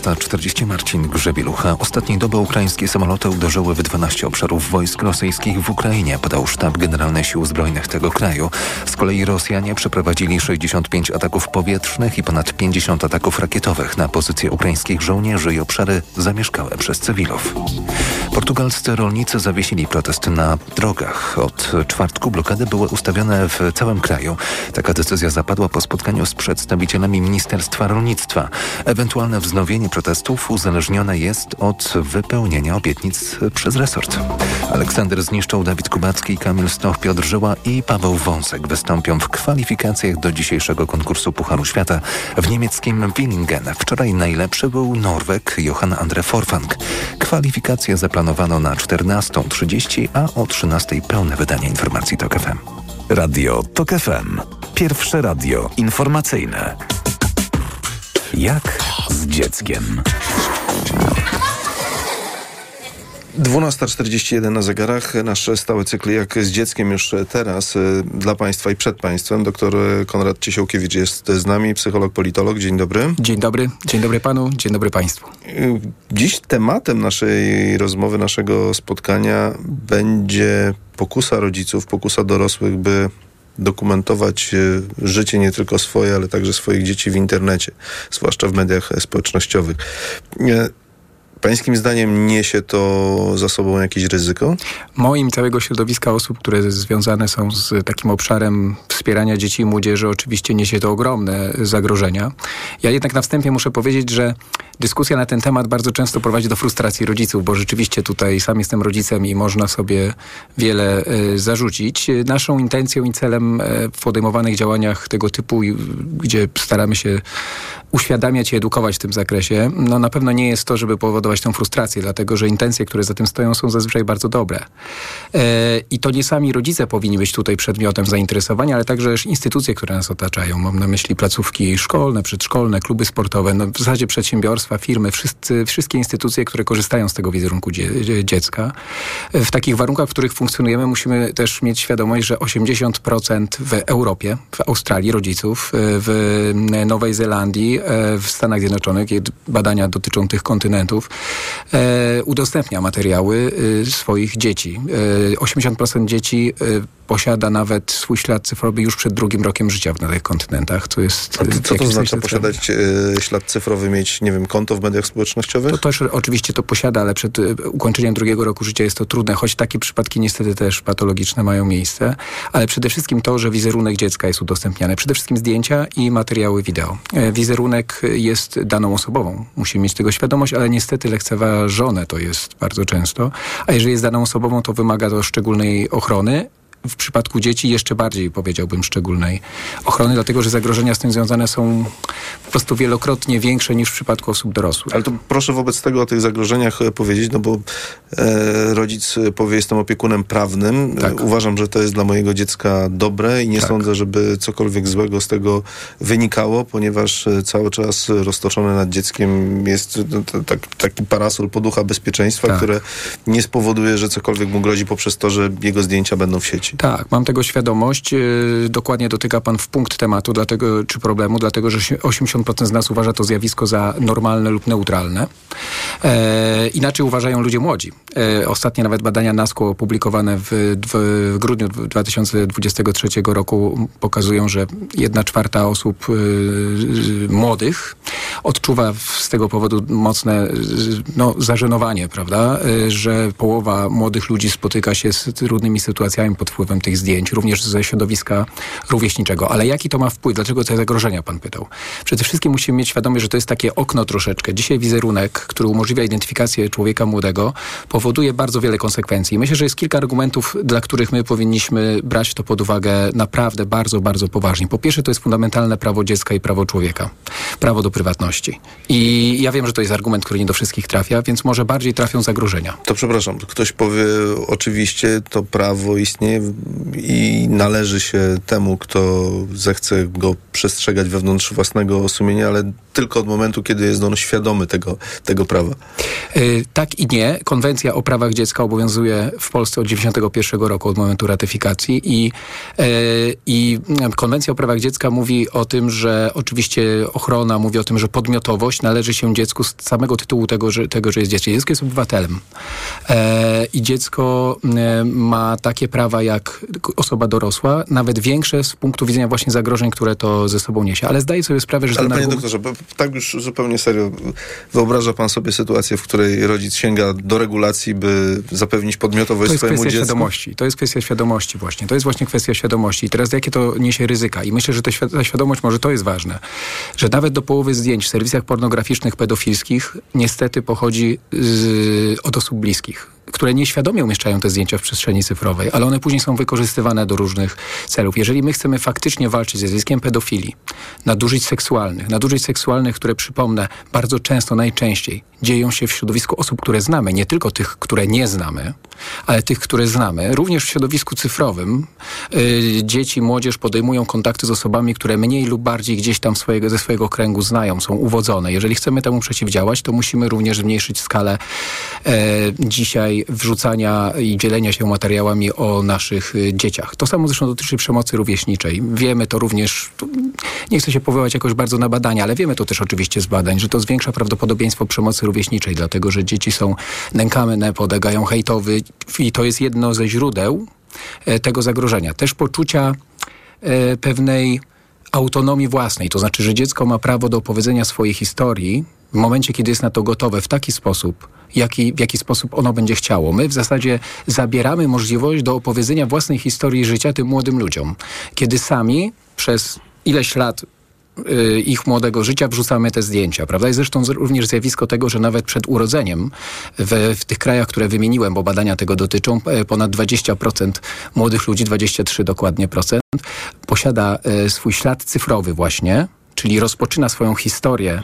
Dwunasta 40 Marcin Grzebielucha. Ostatniej doby ukraińskie samoloty uderzyły w 12 obszarów wojsk rosyjskich w Ukrainie, podał sztab generalny sił zbrojnych tego kraju. Z kolei Rosjanie przeprowadzili 65 ataków powietrznych i ponad 50 ataków rakietowych na pozycje ukraińskich żołnierzy i obszary zamieszkałe przez cywilów. Portugalscy rolnicy zawiesili protest na drogach. Od czwartku blokady były ustawione w całym kraju. Taka decyzja zapadła po spotkaniu z przedstawicielami Ministerstwa Rolnictwa. Ewentualne wznowienie protestów uzależnione jest od wypełnienia obietnic przez resort. Aleksander Zniszczą, Dawid Kubacki, Kamil Stoch, Piotr Żyła i Paweł Wąsek wystąpią w kwalifikacjach do dzisiejszego konkursu Pucharu Świata w niemieckim Willingen. Wczoraj najlepszy był Norweg Johann Andre Forfang. Kwalifikacje zaplanowano na 14.30, a o 13.00 pełne wydanie informacji TOK FM. Radio TOK FM. Pierwsze radio informacyjne. Jak z dzieckiem? 12.41 na zegarach. Nasz stały cykl jak z dzieckiem już teraz y, dla Państwa i przed Państwem. Doktor Konrad Ciesiałkiewicz jest z nami, psycholog, politolog. Dzień dobry. Dzień dobry. Dzień dobry Panu, dzień dobry Państwu. Y, Dziś tematem naszej rozmowy, naszego spotkania będzie pokusa rodziców, pokusa dorosłych, by dokumentować y, życie nie tylko swoje, ale także swoich dzieci w internecie, zwłaszcza w mediach społecznościowych. Pańskim zdaniem niesie to za sobą jakieś ryzyko? Moim całego środowiska osób, które związane są z takim obszarem wspierania dzieci i młodzieży, oczywiście niesie to ogromne zagrożenia. Ja jednak na wstępie muszę powiedzieć, że dyskusja na ten temat bardzo często prowadzi do frustracji rodziców, bo rzeczywiście tutaj sam jestem rodzicem i można sobie wiele y, zarzucić. Naszą intencją i celem y, w podejmowanych działaniach tego typu, gdzie staramy się uświadamiać i edukować w tym zakresie, no na pewno nie jest to, żeby powodować tą frustrację, dlatego że intencje, które za tym stoją, są zazwyczaj bardzo dobre. E, I to nie sami rodzice powinni być tutaj przedmiotem zainteresowania, ale także instytucje, które nas otaczają. Mam na myśli placówki szkolne, przedszkolne, kluby sportowe, no w zasadzie przedsiębiorstwa, firmy, wszyscy, wszystkie instytucje, które korzystają z tego wizerunku dzie dziecka. W takich warunkach, w których funkcjonujemy, musimy też mieć świadomość, że 80% w Europie, w Australii rodziców, w Nowej Zelandii, w Stanach Zjednoczonych, badania dotyczą tych kontynentów, udostępnia materiały swoich dzieci. 80% dzieci posiada nawet swój ślad cyfrowy już przed drugim rokiem życia w nowych kontynentach, co jest... To, co to znaczy posiadać e, ślad cyfrowy, mieć, nie wiem, konto w mediach społecznościowych? To też oczywiście to posiada, ale przed e, ukończeniem drugiego roku życia jest to trudne, choć takie przypadki niestety też patologiczne mają miejsce. Ale przede wszystkim to, że wizerunek dziecka jest udostępniany. Przede wszystkim zdjęcia i materiały wideo. E, Wizerunek jest daną osobową. Musimy mieć tego świadomość, ale niestety lekceważone to jest bardzo często. A jeżeli jest daną osobową, to wymaga to szczególnej ochrony w przypadku dzieci jeszcze bardziej powiedziałbym szczególnej ochrony, dlatego że zagrożenia z tym związane są po prostu wielokrotnie większe niż w przypadku osób dorosłych. Ale to proszę wobec tego o tych zagrożeniach e, powiedzieć, no bo e, rodzic powie, jestem opiekunem prawnym, Tak. e, uważam, że to jest dla mojego dziecka dobre i nie sądzę, żeby cokolwiek złego z tego wynikało, ponieważ e, cały czas roztoczony nad dzieckiem jest tak, taki parasol poducha bezpieczeństwa, Tak. które nie spowoduje, że cokolwiek mu grozi poprzez to, że jego zdjęcia będą w sieci. Tak, mam tego świadomość. Yy, Dokładnie dotyka pan w punkt tematu, dlatego, czy problemu, dlatego że się- 80% z nas uważa to zjawisko za normalne lub neutralne. E, inaczej uważają ludzie młodzi. E, ostatnie nawet badania NASCO opublikowane w, w, grudniu 2023 roku pokazują, że jedna czwarta osób yy, młodych odczuwa z tego powodu mocne no, zażenowanie, prawda? Yy, Że połowa młodych ludzi spotyka się z trudnymi sytuacjami pod wpływem tych zdjęć, również ze środowiska rówieśniczego. Ale jaki to ma wpływ? Dlaczego te zagrożenia pan pytał? Przede wszystkim musimy mieć świadomość, że to jest takie okno troszeczkę. Dzisiaj wizerunek, który umożliwia identyfikację człowieka młodego, powoduje bardzo wiele konsekwencji. Myślę, że jest kilka argumentów, dla których my powinniśmy brać to pod uwagę naprawdę bardzo, bardzo poważnie. Po pierwsze, to jest fundamentalne prawo dziecka i prawo człowieka. Prawo do prywatności. I ja wiem, że to jest argument, który nie do wszystkich trafia, więc może bardziej trafią zagrożenia. To przepraszam, ktoś powie, oczywiście to prawo istnieje i należy się temu, kto zechce go przestrzegać wewnątrz własnego sumienia, ale tylko od momentu, kiedy jest on świadomy tego, tego prawa. Y, Tak i nie. Konwencja o prawach dziecka obowiązuje w Polsce od 1991 roku, od momentu ratyfikacji i, e, i mm, konwencja o prawach dziecka mówi o tym, że oczywiście ochrona mówi o tym, że podmiotowość należy się dziecku z samego tytułu tego, że, tego, że jest dzieckiem. Dziecko jest obywatelem e, i dziecko e, ma takie prawa jak osoba dorosła, nawet większe z punktu widzenia właśnie zagrożeń, które to ze sobą niesie. Ale zdaję sobie sprawę, że Ale panie argument- doktorze, bo tak już zupełnie serio, wyobraża pan sobie sytuację, w której rodzic sięga do regulacji, by zapewnić podmiotowość To jest swojemu kwestia dziecku? świadomości. To jest kwestia świadomości właśnie. To jest właśnie kwestia świadomości. I teraz jakie to niesie ryzyka? I myślę, że to ta świadomość, może to jest ważne, że nawet do połowy zdjęć w serwisach pornograficznych, pedofilskich niestety pochodzi z, od osób bliskich które nieświadomie umieszczają te zdjęcia w przestrzeni cyfrowej, ale one później są wykorzystywane do różnych celów. Jeżeli my chcemy faktycznie walczyć ze zjawiskiem pedofilii, nadużyć seksualnych, nadużyć seksualnych, które przypomnę, bardzo często, najczęściej dzieją się w środowisku osób, które znamy, nie tylko tych, które nie znamy, ale tych, które znamy, również w środowisku cyfrowym. Yy, dzieci, młodzież podejmują kontakty z osobami, które mniej lub bardziej gdzieś tam swojego, ze swojego kręgu znają, są uwodzone. Jeżeli chcemy temu przeciwdziałać, to musimy również zmniejszyć skalę e, dzisiaj wrzucania i dzielenia się materiałami o naszych y, dzieciach. To samo zresztą dotyczy przemocy rówieśniczej. Wiemy to również, nie chcę się powoływać jakoś bardzo na badania, ale wiemy to też oczywiście z badań, że to zwiększa prawdopodobieństwo przemocy rówieśniczej, dlatego że dzieci są nękane, podlegają hejtowy i to jest jedno ze źródeł e, tego zagrożenia. Też poczucia e, pewnej autonomii własnej, to znaczy, że dziecko ma prawo do opowiedzenia swojej historii w momencie, kiedy jest na to gotowe, w taki sposób, jaki, w jaki sposób ono będzie chciało. My w zasadzie zabieramy możliwość do opowiedzenia własnej historii życia tym młodym ludziom, kiedy sami przez ileś lat y, ich młodego życia wrzucamy te zdjęcia, prawda? I zresztą również zjawisko tego, że nawet przed urodzeniem w, w tych krajach, które wymieniłem, bo badania tego dotyczą, e, ponad 20% młodych ludzi, 23 dokładnie procent, posiada e, swój ślad cyfrowy właśnie, czyli rozpoczyna swoją historię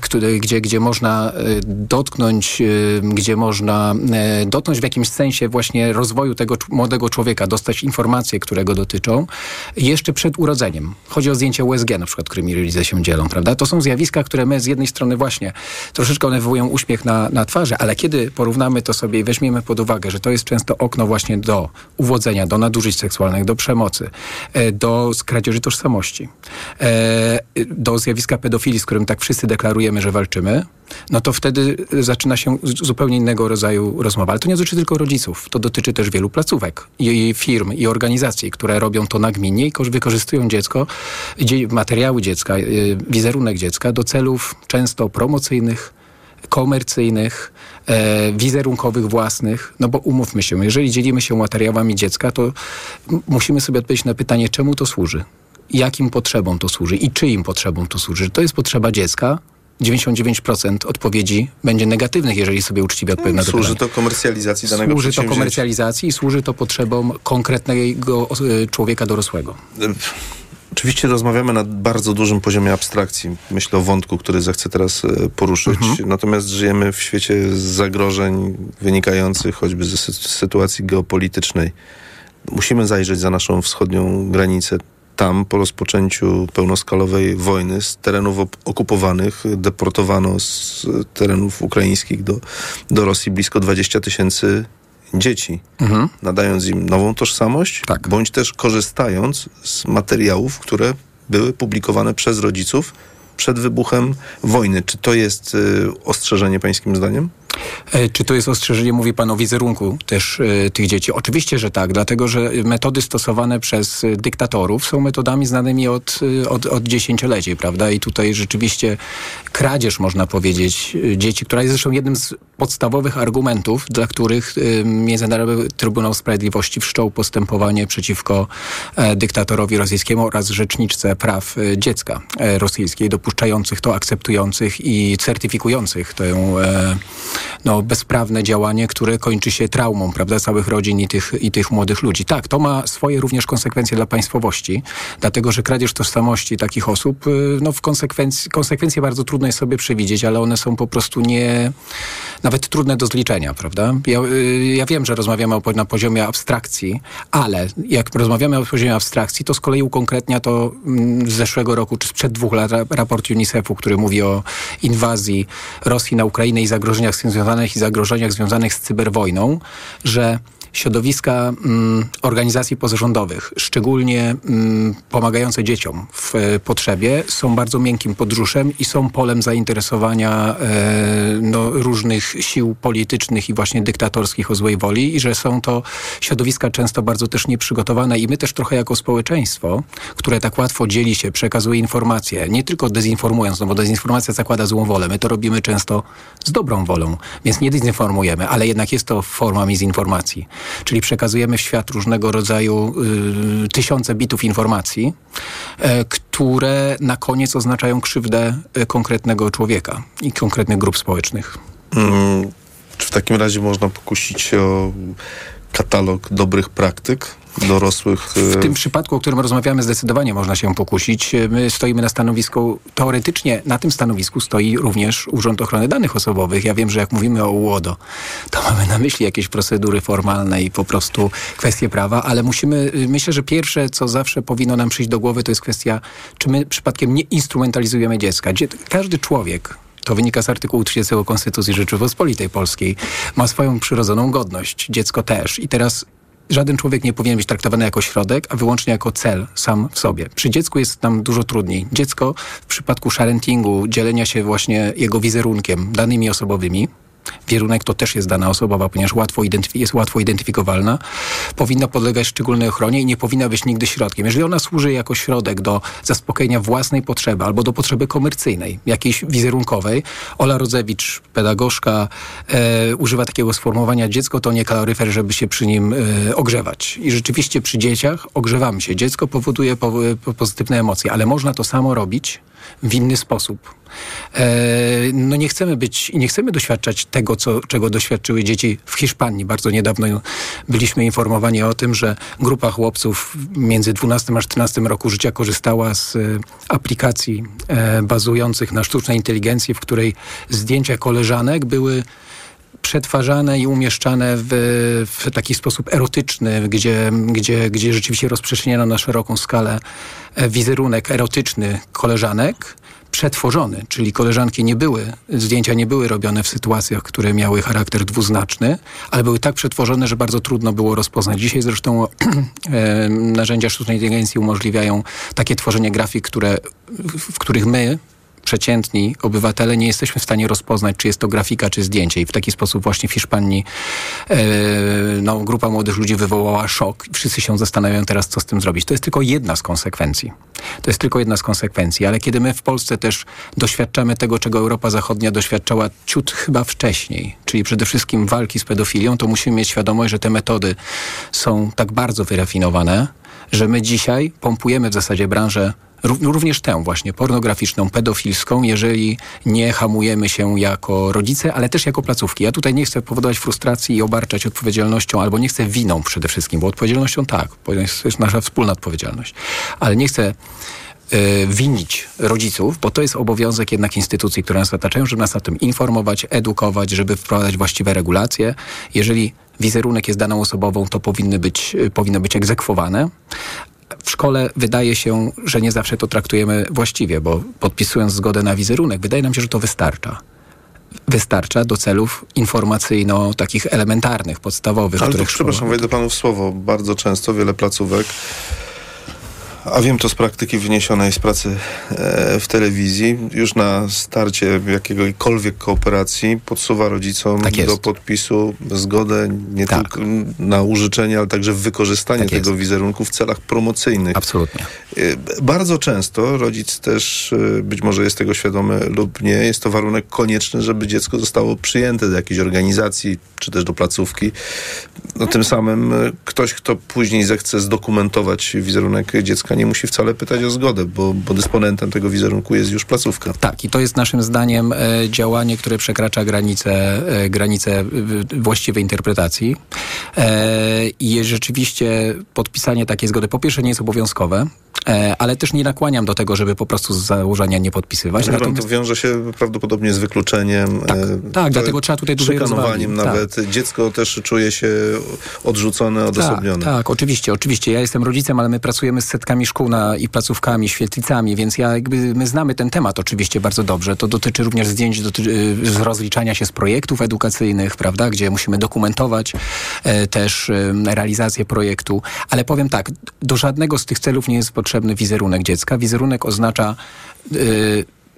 który, gdzie, gdzie można e, dotknąć, e, gdzie można e, dotknąć w jakimś sensie właśnie rozwoju tego młodego człowieka, dostać informacje, które go dotyczą, jeszcze przed urodzeniem. Chodzi o zdjęcia USG na przykład, którymi rodzice się dzielą, prawda? To są zjawiska, które my z jednej strony właśnie troszeczkę one wywołują uśmiech na, na twarzy, ale kiedy porównamy to sobie i weźmiemy pod uwagę, że to jest często okno właśnie do uwodzenia, do nadużyć seksualnych, do przemocy, e, do kradzieży tożsamości, e, do zjawiska pedofilii, z którym tak wszyscy wszyscy deklarujemy, że walczymy, no to wtedy zaczyna się zupełnie innego rodzaju rozmowa. Ale to nie dotyczy tylko rodziców, to dotyczy też wielu placówek i firm i organizacji, które robią to nagminnie i wykorzystują dziecko, materiały dziecka, y, wizerunek dziecka do celów często promocyjnych, komercyjnych, e, wizerunkowych własnych, no bo umówmy się, jeżeli dzielimy się materiałami dziecka, to musimy sobie odpowiedzieć na pytanie, czemu to służy, jakim potrzebom to służy i czyim potrzebom to służy. To jest potrzeba dziecka, 99% odpowiedzi będzie negatywnych, jeżeli sobie uczciwie odpowiem na to Służy pytanie. to komercjalizacji danego Służy to komercjalizacji i służy to potrzebom konkretnego e, człowieka dorosłego. Oczywiście rozmawiamy na bardzo dużym poziomie abstrakcji. Myślę o wątku, który zechcę teraz e, poruszyć. Mhm. Natomiast żyjemy w świecie zagrożeń wynikających choćby ze sy- sytuacji geopolitycznej. Musimy zajrzeć za naszą wschodnią granicę. Tam po rozpoczęciu pełnoskalowej wojny z terenów okupowanych deportowano z terenów ukraińskich do, do Rosji blisko 20 tysięcy dzieci Mhm. nadając im nową tożsamość, Tak. bądź też korzystając z materiałów, które były publikowane przez rodziców przed wybuchem wojny. Czy to jest y, ostrzeżenie pańskim zdaniem? E, Czy to jest ostrzeżenie, mówi pan o wizerunku też e, tych dzieci? Oczywiście, że tak, dlatego że metody stosowane przez e, dyktatorów są metodami znanymi od, od, od dziesięcioleci, prawda? I tutaj rzeczywiście kradzież, można powiedzieć, dzieci, która jest zresztą jednym z podstawowych argumentów, dla których Międzynarodowy Trybunał Sprawiedliwości wszczął postępowanie przeciwko dyktatorowi rosyjskiemu oraz rzeczniczce praw dziecka rosyjskiej, dopuszczających to, akceptujących i certyfikujących tę no, bezprawne działanie, które kończy się traumą, prawda, całych rodzin i tych, i tych młodych ludzi. Tak, to ma swoje również konsekwencje dla państwowości, dlatego, że kradzież tożsamości takich osób, y, no w konsekwencji, konsekwencje bardzo trudno jest sobie przewidzieć, ale one są po prostu nie, nawet trudne do zliczenia, prawda? Ja, y, ja wiem, że rozmawiamy o, na poziomie abstrakcji, ale jak rozmawiamy o poziomie abstrakcji, to z kolei ukonkretnia to mm, z zeszłego roku, czy sprzed dwóch lat ra- raport UNICEF-u, który mówi o inwazji Rosji na Ukrainę i zagrożeniach z tym związanych i zagrożeniach związanych z cyberwojną, że środowiska mm, organizacji pozarządowych, szczególnie mm, pomagające dzieciom w e, potrzebie, są bardzo miękkim podrzuszem i są polem zainteresowania e, no, różnych sił politycznych i właśnie dyktatorskich o złej woli i że są to środowiska często bardzo też nieprzygotowane i my też trochę jako społeczeństwo, które tak łatwo dzieli się, przekazuje informacje, nie tylko dezinformując, no bo dezinformacja zakłada złą wolę. My to robimy często z dobrą wolą, więc nie dezinformujemy, ale jednak jest to forma mizinformacji. Czyli przekazujemy w świat różnego rodzaju y, tysiące bitów informacji, e, które na koniec oznaczają krzywdę e, konkretnego człowieka i konkretnych grup społecznych. Mm, czy w takim razie można pokusić się o katalog dobrych praktyk dorosłych? W y, tym przypadku, o którym rozmawiamy, zdecydowanie można się pokusić. My stoimy na stanowisku, teoretycznie na tym stanowisku stoi również Urząd Ochrony Danych Osobowych. Ja wiem, że jak mówimy o UODO, to mamy na myśli jakieś procedury formalne i po prostu kwestie prawa, ale musimy, y, myślę, że pierwsze, co zawsze powinno nam przyjść do głowy, to jest kwestia, czy my przypadkiem nie instrumentalizujemy dziecka. Dzie- Każdy człowiek, to wynika z artykułu 30 Konstytucji Rzeczypospolitej Polskiej. Ma swoją przyrodzoną godność. Dziecko też. I teraz żaden człowiek nie powinien być traktowany jako środek, a wyłącznie jako cel sam w sobie. Przy dziecku jest nam dużo trudniej. Dziecko w przypadku sharentingu, dzielenia się właśnie jego wizerunkiem, danymi osobowymi, Wierunek to też jest dana osobowa, ponieważ łatwo jest łatwo identyfikowalna. Powinna podlegać szczególnej ochronie i nie powinna być nigdy środkiem. Jeżeli ona służy jako środek do zaspokojenia własnej potrzeby albo do potrzeby komercyjnej, jakiejś wizerunkowej, Ola Rodzewicz, pedagogzka, e, używa takiego sformułowania dziecko to nie kaloryfer, żeby się przy nim e, ogrzewać. I rzeczywiście przy dzieciach ogrzewamy się. Dziecko powoduje po, po pozytywne emocje, ale można to samo robić w inny sposób. E, no nie chcemy być i nie chcemy doświadczać tego, co, czego doświadczyły dzieci w Hiszpanii. Bardzo niedawno byliśmy informowani o tym, że grupa chłopców między 12 a 14 roku życia korzystała z e, aplikacji e, bazujących na sztucznej inteligencji, w której zdjęcia koleżanek były przetwarzane i umieszczane w, w taki sposób erotyczny, gdzie, gdzie, gdzie rzeczywiście rozprzestrzeniano na szeroką skalę e, wizerunek erotyczny koleżanek, przetworzony, czyli koleżanki nie były, zdjęcia nie były robione w sytuacjach, które miały charakter dwuznaczny, ale były tak przetworzone, że bardzo trudno było rozpoznać. Dzisiaj zresztą narzędzia sztucznej inteligencji umożliwiają takie tworzenie grafik, które, w których my przeciętni obywatele nie jesteśmy w stanie rozpoznać, czy jest to grafika, czy zdjęcie. I w taki sposób właśnie w Hiszpanii e, no, grupa młodych ludzi wywołała szok. Wszyscy się zastanawiają teraz, co z tym zrobić. To jest tylko jedna z konsekwencji. To jest tylko jedna z konsekwencji. Ale kiedy my w Polsce też doświadczamy tego, czego Europa Zachodnia doświadczała ciut chyba wcześniej, czyli przede wszystkim walki z pedofilią, to musimy mieć świadomość, że te metody są tak bardzo wyrafinowane, że my dzisiaj pompujemy w zasadzie branżę również tę właśnie pornograficzną, pedofilską, jeżeli nie hamujemy się jako rodzice, ale też jako placówki. Ja tutaj nie chcę powodować frustracji i obarczać odpowiedzialnością, albo nie chcę winą przede wszystkim, bo odpowiedzialnością tak, to jest nasza wspólna odpowiedzialność, ale nie chcę y, winić rodziców, bo to jest obowiązek jednak instytucji, które nas otaczają, żeby nas o tym informować, edukować, żeby wprowadzać właściwe regulacje. Jeżeli wizerunek jest daną osobową, to powinny być, y, powinno być egzekwowane, w szkole wydaje się, że nie zawsze to traktujemy właściwie, bo podpisując zgodę na wizerunek, wydaje nam się, że to wystarcza wystarcza do celów informacyjno takich elementarnych, podstawowych. Ale których to, przepraszam, wejdę panu w słowo. Bardzo często wiele placówek a wiem to z praktyki wyniesionej z pracy e, w telewizji. Już na starcie jakiejkolwiek kooperacji podsuwa rodzicom tak do podpisu zgodę nie Tak. tylko na użyczenie, ale także wykorzystanie Tak tego wizerunku w celach promocyjnych. Absolutnie. E, Bardzo często rodzic też e, być może jest tego świadomy lub nie. Jest to warunek konieczny, żeby dziecko zostało przyjęte do jakiejś organizacji czy też do placówki. No, tym samym ktoś, kto później zechce zdokumentować wizerunek dziecka, nie musi wcale pytać o zgodę, bo, bo dysponentem tego wizerunku jest już placówka. Tak, i to jest naszym zdaniem e, działanie, które przekracza granice, e, granice e, właściwej interpretacji. I rzeczywiście podpisanie takiej zgody po pierwsze nie jest obowiązkowe, ale też nie nakłaniam do tego, żeby po prostu z założenia nie podpisywać. Chyba Natomiast- to wiąże się prawdopodobnie z wykluczeniem. Tak, tak, dlatego trzeba tutaj dłużej Szykanowaniem rozwagi. nawet. Dziecko też czuje się odrzucone, odosobnione. Tak, tak, oczywiście, oczywiście. Ja jestem rodzicem, ale my pracujemy z setkami szkół na, i placówkami, świetlicami, więc ja jakby, my znamy ten temat oczywiście bardzo dobrze. To dotyczy również zdjęć dotyczy, z rozliczania się z projektów edukacyjnych, prawda, gdzie musimy dokumentować e, też e, realizację projektu. Ale powiem tak, do żadnego z tych celów nie jest potrzebny wizerunek dziecka. Wizerunek oznacza e,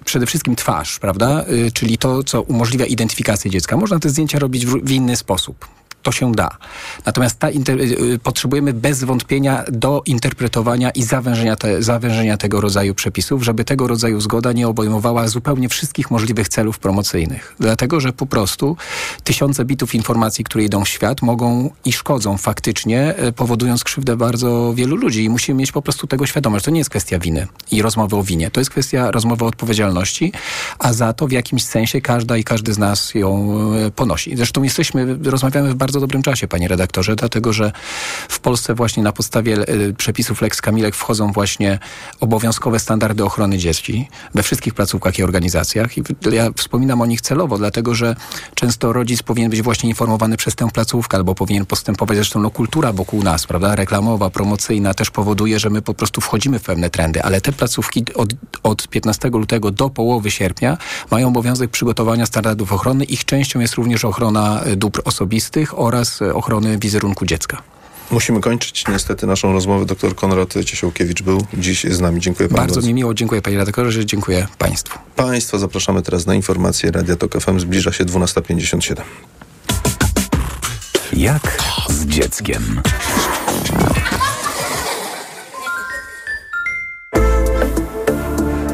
przede wszystkim twarz, prawda? Y, Czyli to, co umożliwia identyfikację dziecka. Można te zdjęcia robić w, w inny sposób. To się da. Natomiast ta y, y, potrzebujemy bez wątpienia do interpretowania i zawężenia, te, zawężenia tego rodzaju przepisów, żeby tego rodzaju zgoda nie obejmowała zupełnie wszystkich możliwych celów promocyjnych. Dlatego, że po prostu tysiące bitów informacji, które idą w świat, mogą i szkodzą faktycznie, e, powodując krzywdę bardzo wielu ludzi. I musimy mieć po prostu tego świadomość. To nie jest kwestia winy i rozmowy o winie. To jest kwestia rozmowy o odpowiedzialności, a za to w jakimś sensie każda i każdy z nas ją ponosi. Zresztą jesteśmy, rozmawiamy w bardzo dobrym czasie, panie redaktorze, dlatego, że w Polsce właśnie na podstawie e, przepisów Lex Kamilek wchodzą właśnie obowiązkowe standardy ochrony dzieci we wszystkich placówkach i organizacjach. I ja wspominam o nich celowo, dlatego, że często rodzic powinien być właśnie informowany przez tę placówkę, albo powinien postępować. Zresztą no, kultura wokół nas, prawda, reklamowa, promocyjna też powoduje, że my po prostu wchodzimy w pewne trendy, ale te placówki od, od 15 lutego do połowy sierpnia mają obowiązek przygotowania standardów ochrony. Ich częścią jest również ochrona e, dóbr osobistych oraz e, ochrony wizerunku dziecka. Musimy kończyć niestety naszą rozmowę. Doktor Konrad Ciesiałkiewicz był dziś z nami. Dziękuję panu Bardzo mi miło, dziękuję panie redaktorze, dziękuję państwu. Państwa zapraszamy teraz na informacje. Radia Tok FM zbliża się 12.57. Jak z dzieckiem?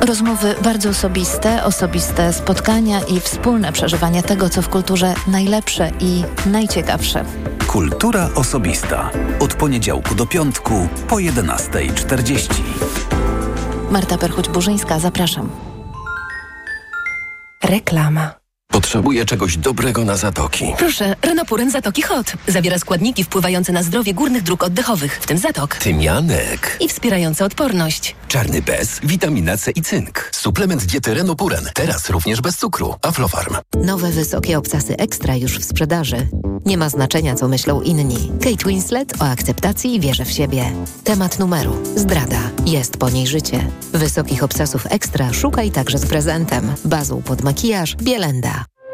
Rozmowy bardzo osobiste, osobiste spotkania i wspólne przeżywanie tego, co w kulturze najlepsze i najciekawsze. Kultura osobista. Od poniedziałku do piątku po 11.40. Marta Perchuć-Burzyńska, zapraszam. Reklama. Potrzebuję czegoś dobrego na zatoki. Proszę, Renopuren Zatoki Hot. Zawiera składniki wpływające na zdrowie górnych dróg oddechowych, w tym zatok. Tymianek. I wspierające odporność. Czarny bez, witamina C i cynk. Suplement diety Renopuren. Teraz również bez cukru. Aflofarm. Nowe wysokie obcasy ekstra już w sprzedaży. Nie ma znaczenia, co myślą inni. Kate Winslet o akceptacji i wierze w siebie. Temat numeru. Zdrada. Jest po niej życie. Wysokich obcasów ekstra szukaj także z prezentem. Bazą pod makijaż Bielenda.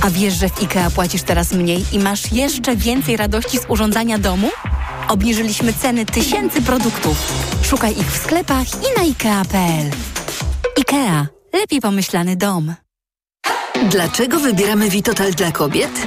A wiesz, że w IKEA płacisz teraz mniej i masz jeszcze więcej radości z urządzania domu? Obniżyliśmy ceny tysięcy produktów. Szukaj ich w sklepach i na IKEA.pl. IKEA. Lepiej pomyślany dom. Dlaczego wybieramy Vitotal dla kobiet?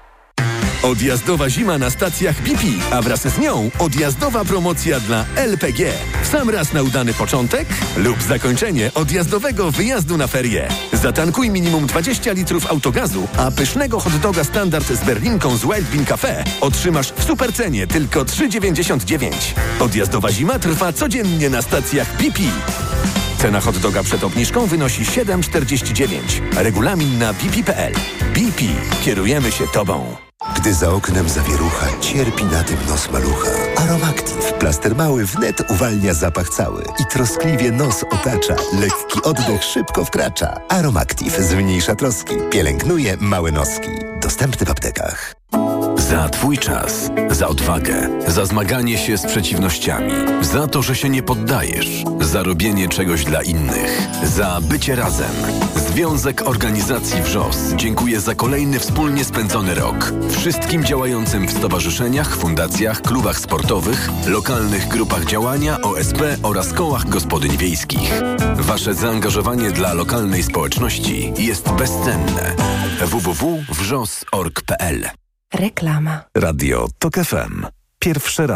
Odjazdowa zima na stacjach BP, a wraz z nią odjazdowa promocja dla LPG. Sam raz na udany początek lub zakończenie odjazdowego wyjazdu na ferie. Zatankuj minimum 20 litrów autogazu, a pysznego hot doga standard z berlinką z Wild Bean Cafe otrzymasz w supercenie tylko 3,99. Odjazdowa zima trwa codziennie na stacjach BP. Cena hot doga przed obniżką wynosi 7,49. Regulamin na bp.pl. BP. Kierujemy się Tobą. Gdy za oknem zawierucha, cierpi na tym nos malucha. Aromactive. Plaster mały wnet uwalnia zapach cały i troskliwie nos otacza. Lekki oddech szybko wkracza. Aromactive zmniejsza troski. Pielęgnuje małe noski. Dostępny w aptekach. Za Twój czas, za odwagę, za zmaganie się z przeciwnościami, za to, że się nie poddajesz, za robienie czegoś dla innych, za bycie razem. Związek Organizacji WRZOS dziękuję za kolejny wspólnie spędzony rok. Wszystkim działającym w stowarzyszeniach, fundacjach, klubach sportowych, lokalnych grupach działania, OSP oraz kołach gospodyń wiejskich. Wasze zaangażowanie dla lokalnej społeczności jest bezcenne. www.wrzos.org.pl Reklama. Radio TOK FM. Pierwsze radio.